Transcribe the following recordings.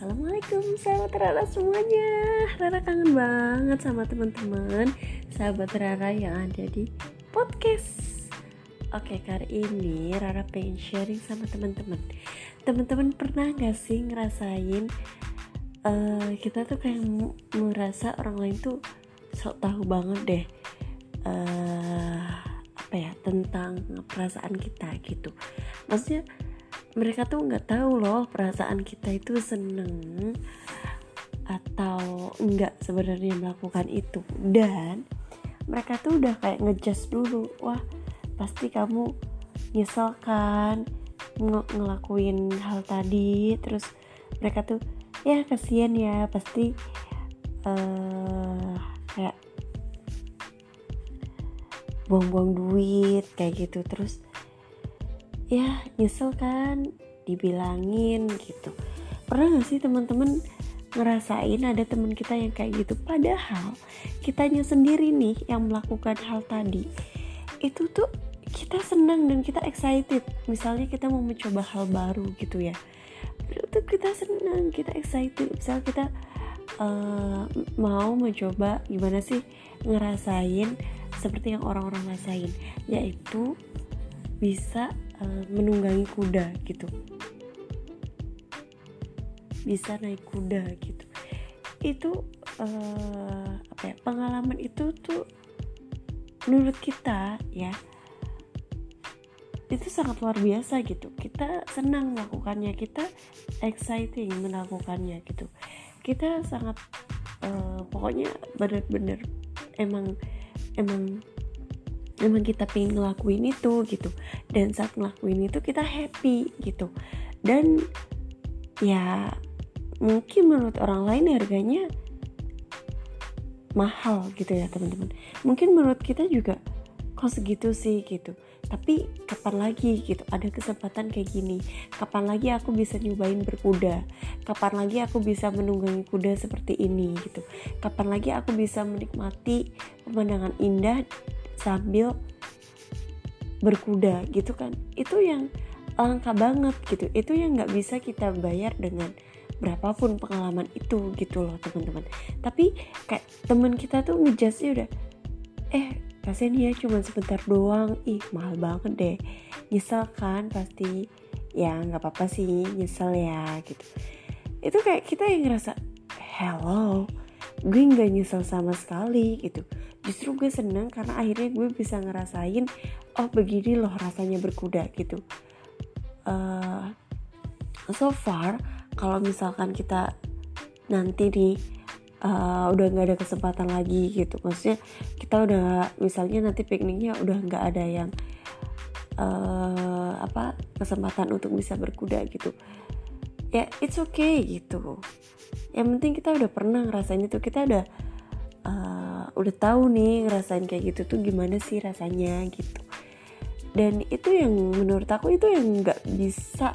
Assalamualaikum sahabat Rara semuanya. Rara kangen banget sama teman-teman Sahabat Rara yang ada di podcast. Oke kali ini Rara pengen sharing sama teman-teman. Teman-teman pernah gak sih ngerasain uh, Kita tuh kayak merasa orang lain tuh sok tahu banget deh uh, Apa ya tentang perasaan kita gitu. Maksudnya mereka tuh nggak tahu loh perasaan kita itu seneng atau enggak sebenarnya melakukan itu. Dan mereka tuh udah kayak ngejudge dulu wah pasti kamu nyesel kan ng ngelakuin hal tadi. Terus mereka tuh ya kasihan ya pasti uh, kayak buang-buang duit kayak gitu. Terus ya nyesel kan dibilangin gitu. Pernah gak sih teman-teman ngerasain ada teman kita yang kayak gitu? Padahal kitanya sendiri nih yang melakukan hal tadi. Itu tuh kita senang dan kita excited. Misalnya kita mau mencoba hal baru gitu ya. Itu kita senang kita excited. Misal kita uh, mau mencoba gimana sih ngerasain seperti yang orang-orang rasain. Yaitu bisa uh, menunggangi kuda gitu. Bisa naik kuda gitu. Itu uh, apa ya pengalaman itu tuh menurut kita ya itu sangat luar biasa gitu. Kita senang melakukannya kita exciting melakukannya gitu. Kita sangat uh, pokoknya bener-bener emang emang emang kita pengen ngelakuin itu gitu. Dan saat ngelakuin itu kita happy gitu. Dan ya mungkin menurut orang lain harganya mahal gitu ya teman-teman. Mungkin menurut kita juga kok segitu sih gitu. Tapi kapan lagi gitu? Ada kesempatan kayak gini. Kapan lagi aku bisa nyobain berkuda? Kapan lagi aku bisa menunggangi kuda seperti ini gitu? Kapan lagi aku bisa menikmati pemandangan indah sambil berkuda gitu kan. Itu yang langka banget gitu. Itu yang nggak bisa kita bayar dengan berapapun pengalaman itu gitu loh teman-teman. Tapi kayak teman kita tuh ngejudge udah eh kasian ya cuma sebentar doang. Ih mahal banget deh. Nyesel kan pasti. Ya nggak apa-apa sih nyesel ya gitu. Itu kayak kita yang ngerasa hello gue nggak nyesel sama sekali gitu. Justru gue seneng karena akhirnya gue bisa ngerasain oh begini loh rasanya berkuda gitu. Uh, so far kalau misalkan kita nanti nih uh, udah nggak ada kesempatan lagi gitu. Maksudnya kita udah misalnya nanti pikniknya udah nggak ada yang uh, apa kesempatan untuk bisa berkuda gitu ya it's okay gitu. Yang penting kita udah pernah ngerasain itu. Kita udah uh, udah tahu nih ngerasain kayak gitu tuh gimana sih rasanya gitu. Dan itu yang menurut aku itu yang nggak bisa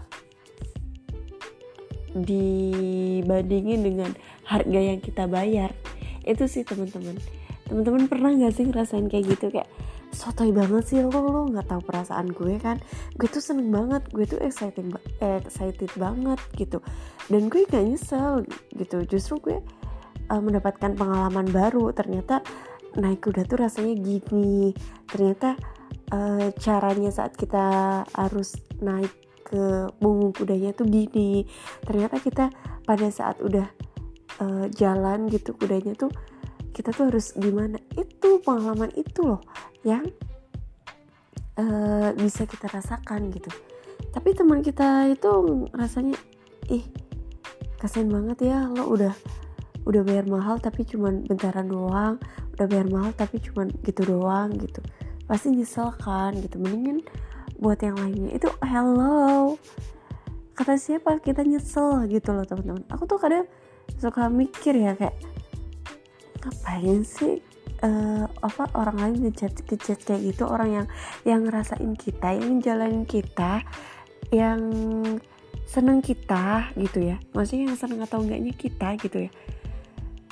dibandingin dengan harga yang kita bayar. Itu sih teman-teman. Teman-teman pernah nggak sih ngerasain kayak gitu? Kayak sotoy banget sih lo lo nggak tahu perasaan gue kan. Gue tuh seneng banget gue tuh excited excited banget gitu. Dan gue gak nyesel gitu justru gue uh, mendapatkan pengalaman baru. Ternyata naik kuda tuh rasanya gini. Ternyata uh, caranya saat kita harus naik ke punggung kudanya tuh gini. Ternyata kita pada saat udah uh, jalan gitu kudanya tuh kita tuh harus gimana? Itu pengalaman itu loh yang uh, bisa kita rasakan gitu. Tapi teman kita itu rasanya ih kasian banget ya lo udah udah bayar mahal tapi cuman bentaran doang udah bayar mahal tapi cuman gitu doang gitu. Pasti nyesel kan gitu. Mendingin buat yang lainnya. Itu hello kata siapa? Kita nyesel gitu loh teman-teman. Aku tuh kadang suka mikir ya kayak ngapain sih uh, apa orang lain ngejat ngejat kayak gitu? Orang yang yang ngerasain kita yang jalanin kita yang seneng kita gitu ya. Maksudnya yang seneng atau enggaknya kita gitu ya.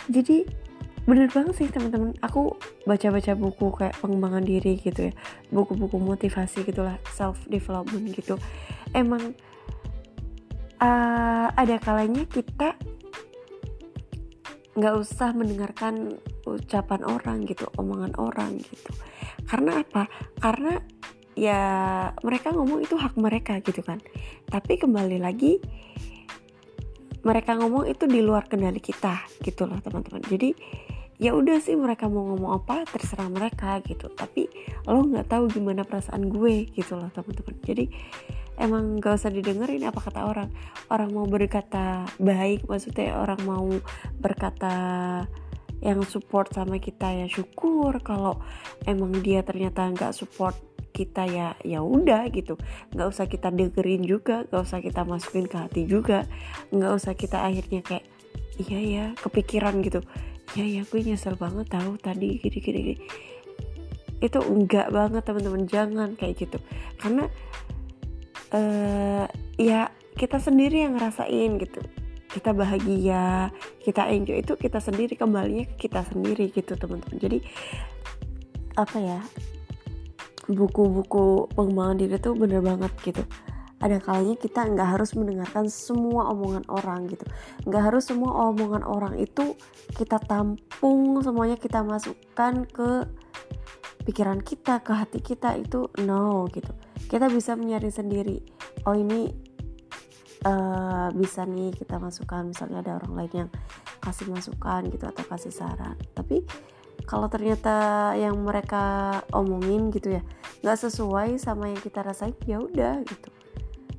Jadi bener banget sih teman-teman. Aku baca-baca buku kayak pengembangan diri gitu ya. Buku-buku motivasi gitulah self development gitu. Emang uh, ada kalanya kita nggak usah mendengarkan ucapan orang gitu omongan orang gitu. Karena apa? Karena ya mereka ngomong itu hak mereka gitu kan. Tapi kembali lagi mereka ngomong itu di luar kendali kita gitu loh teman-teman. Jadi ya udah sih mereka mau ngomong apa terserah mereka gitu. Tapi lo nggak tahu gimana perasaan gue gitu loh teman-teman. Jadi emang gak usah didengerin apa kata orang. Orang mau berkata baik maksudnya orang mau berkata yang support sama kita ya syukur. Kalau emang dia ternyata nggak support kita ya ya udah gitu. Nggak usah kita dengerin juga nggak usah kita masukin ke hati juga. Nggak usah kita akhirnya kayak iya ya kepikiran gitu. Ya ya gue nyesel banget tahu tadi gini gini, gini. itu enggak banget teman-teman. Jangan kayak gitu. Karena uh, ya kita sendiri yang ngerasain gitu. Kita bahagia kita enjoy itu kita sendiri kembalinya ke kita sendiri gitu teman-teman. Jadi apa ya buku-buku pengembangan diri tuh bener banget gitu. Ada kalanya kita nggak harus mendengarkan semua omongan orang gitu. Nggak harus semua omongan orang itu kita tampung semuanya kita masukkan ke pikiran kita ke hati kita itu no gitu kita bisa menyaring sendiri. Oh ini uh, bisa nih kita masukkan. Misalnya ada orang lain yang kasih masukan gitu atau kasih saran. Tapi kalau ternyata yang mereka omongin gitu ya nggak sesuai sama yang kita rasain ya udah gitu.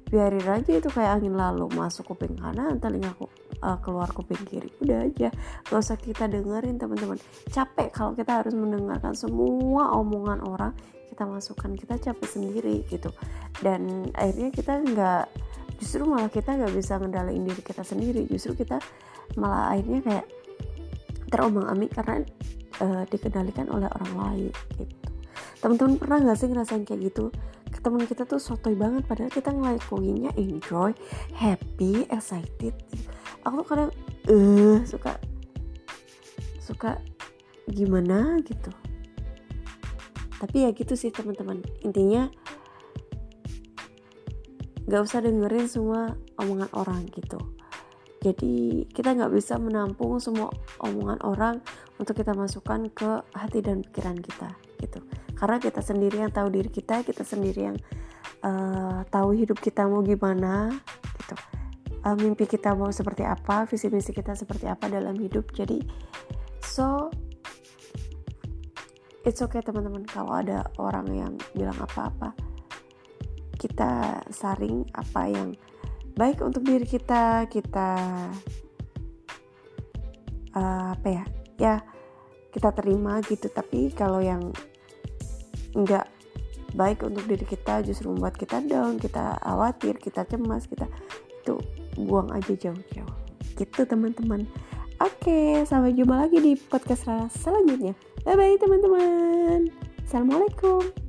Biarin aja itu kayak angin lalu. Masuk kuping kanan telinga uh, keluar kuping kiri udah aja gak usah kita dengerin teman-teman. Capek kalau kita harus mendengarkan semua omongan orang kita masukkan kita capek sendiri gitu. Dan akhirnya kita nggak justru malah kita nggak bisa ngendalain diri kita sendiri. Justru kita malah akhirnya kayak terombang ambing karena uh, dikendalikan oleh orang lain gitu. Teman-teman pernah nggak sih ngerasain kayak gitu? Teman kita tuh sotoy banget padahal kita ngelakuinnya enjoy happy excited aku tuh kadang eh uh, suka suka gimana gitu. Tapi ya gitu sih teman-teman. Intinya nggak usah dengerin semua omongan orang gitu. Jadi kita nggak bisa menampung semua omongan orang untuk kita masukkan ke hati dan pikiran kita gitu. Karena kita sendiri yang tahu diri kita kita sendiri yang uh, tahu hidup kita mau gimana gitu uh, mimpi kita mau seperti apa visi misi kita seperti apa dalam hidup. Jadi so it's okay teman-teman kalau ada orang yang bilang apa-apa. Kita saring apa yang baik untuk diri kita kita uh, apa ya ya kita terima gitu. Tapi kalau yang nggak baik untuk diri kita justru membuat kita down kita khawatir kita cemas kita itu buang aja jauh-jauh gitu teman-teman oke sampai jumpa lagi di podcast selanjutnya Bye bye teman-teman. Assalamualaikum.